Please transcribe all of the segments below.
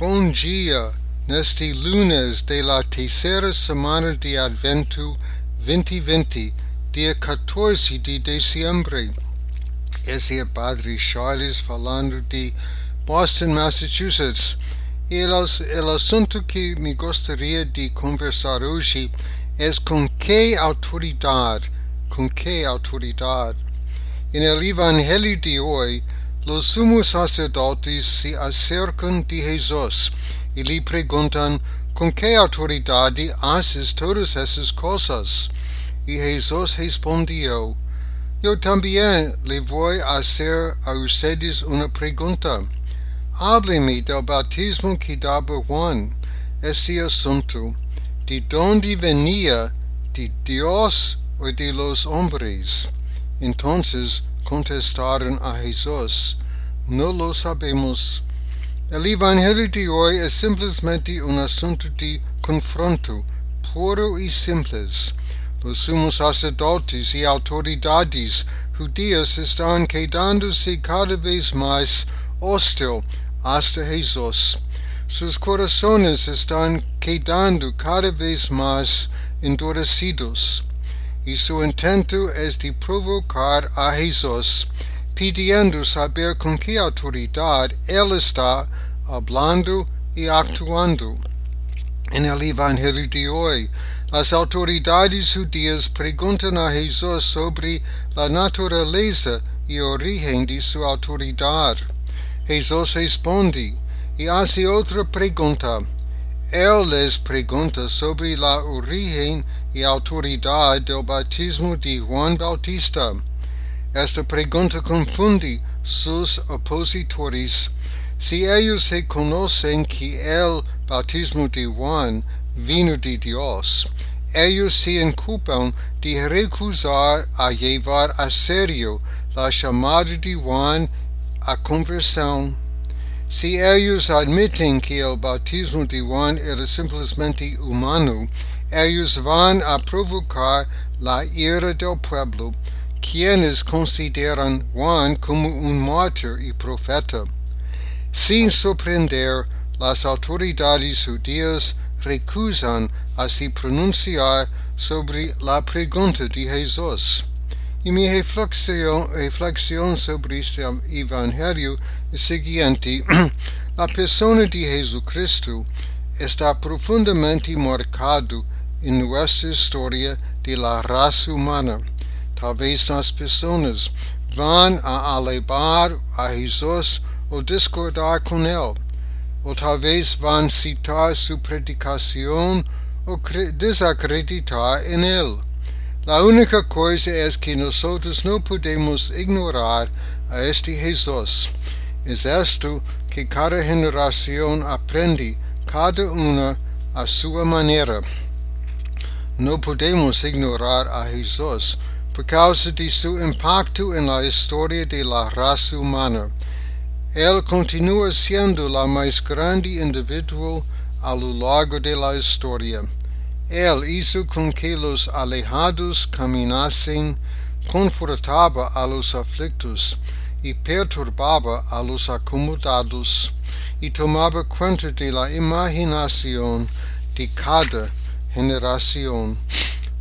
Bon dia, neste lunes de la tercera semana de Advento 2020, dia 14 de diciembre. Esse é Padre Charles falando de Boston, Massachusetts. E el, el assunto que me gostaria de conversar hoje é com que autoridade, com que autoridade. in el Evangelho de hoje, Los sumos sacerdotes se acercam de Jesus e lhe perguntam com que autoridade haces todas essas coisas. E Jesus respondeu, Eu também lhe vou fazer a ustedes uma pergunta. Hable-me do batismo que dava Juan. Este assunto, de onde venia, de Deus ou de los hombres? Entonces, contestaram a Jesus: Não lo sabemos. O Evangelho de hoje é simplesmente um assunto de confronto, puro e simples. Os sumos sacerdotes e autoridades judias estão quedando-se cada vez mais hostil hasta Jesus. Seus corações estão quedando cada vez mais endurecidos e seu intento é de provocar a Jesus, pedindo saber com que autoridade ele está hablando e actuando. En el Evangelho de hoje, as autoridades judias perguntam a Jesus sobre a natureza e origem de sua autoridade. Jesus responde e hace outra pergunta. Ele les pergunta sobre a origem e autoridade do batismo de Juan Bautista. Esta pergunta confunde seus opositores. Se eles reconhecem que o batismo de Juan vino de Deus, eles se inculpam de recusar a levar a sério a chamada de Juan à conversão. Se eles admitem que o batismo de Juan era simplesmente humano, eius van a provocar la ira del pueblo, quienes consideran Juan como un mártir y profeta. Sin sorprender, las autoridades judías recusan a así pronunciar sobre la pregunta de Jesús. Y mi reflexión, reflexión sobre este evangelio es siguiente. la persona de Jesucristo está profundamente marcado em nossa história de la raça humana. Talvez as pessoas vão a alebar a Jesus ou discordar com ele, ou talvez vão citar sua predicação ou desacreditar em ele. A única coisa é que nós não podemos ignorar a este Jesus. É isto que cada geração aprende, cada uma a sua maneira. Não podemos ignorar a Jesus por causa de seu impacto na história de la raça humana. Ele continua sendo o mais grande indivíduo ao longo da história. Ele hizo com que os alejados caminassem, confortava a los aflictos e perturbava a los acomodados, e tomava conta de la imaginação de cada geração.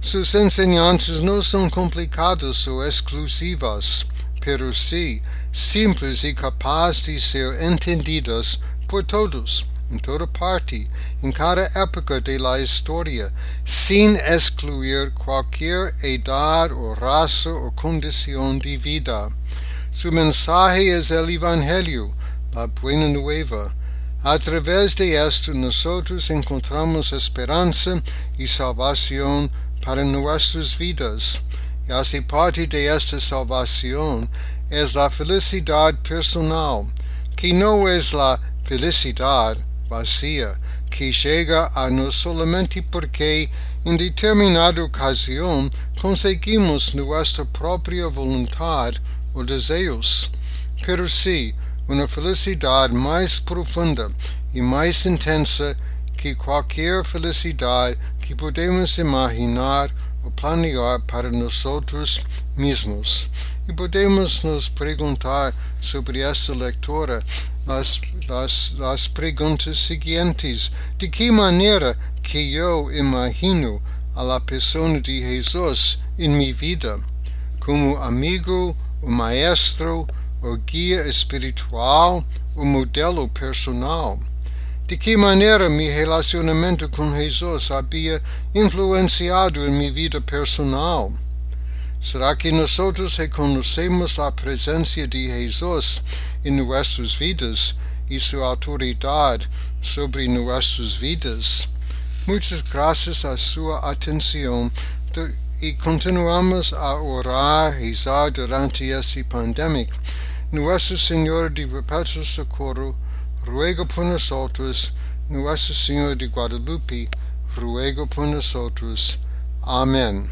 Suas enseñanças não são complicadas ou exclusivas, pero sim simples e capazes de ser entendidas por todos em toda parte, em cada época de la história, sem excluir qualquer idade ou raça ou condição de vida. Su mensaje es el Evangelio, la buena nueva. A través de esto nosotros encontramos esperanza y salvación para nuestras vidas. Y hace parte de esta salvación es la felicidad personal, que no es la felicidad vacía que chega a nós solamente porque em determinada ocasião conseguimos nossa própria vontade ou desejos. Pero sim, uma felicidade mais profunda e mais intensa que qualquer felicidade que podemos imaginar ou planear para nós mesmos. E podemos nos perguntar sobre esta leitura as, as, as perguntas seguintes. De que maneira que eu imagino a pessoa de Jesus em minha vida? Como amigo, o maestro, o guia espiritual, o modelo personal? De que maneira meu relacionamento com Jesus havia influenciado em minha vida personal? Será que nós reconhecemos a presença de Jesus em nossas vidas e sua autoridade sobre nossas vidas? Muitas graças à sua atenção e continuamos a orar, rezar durante esse pandemia. Nuestro Señor de Perpetuo Socorro, ruega por nosotros. Nuestro Señor de Guadalupe, ruega por nosotros. Amen.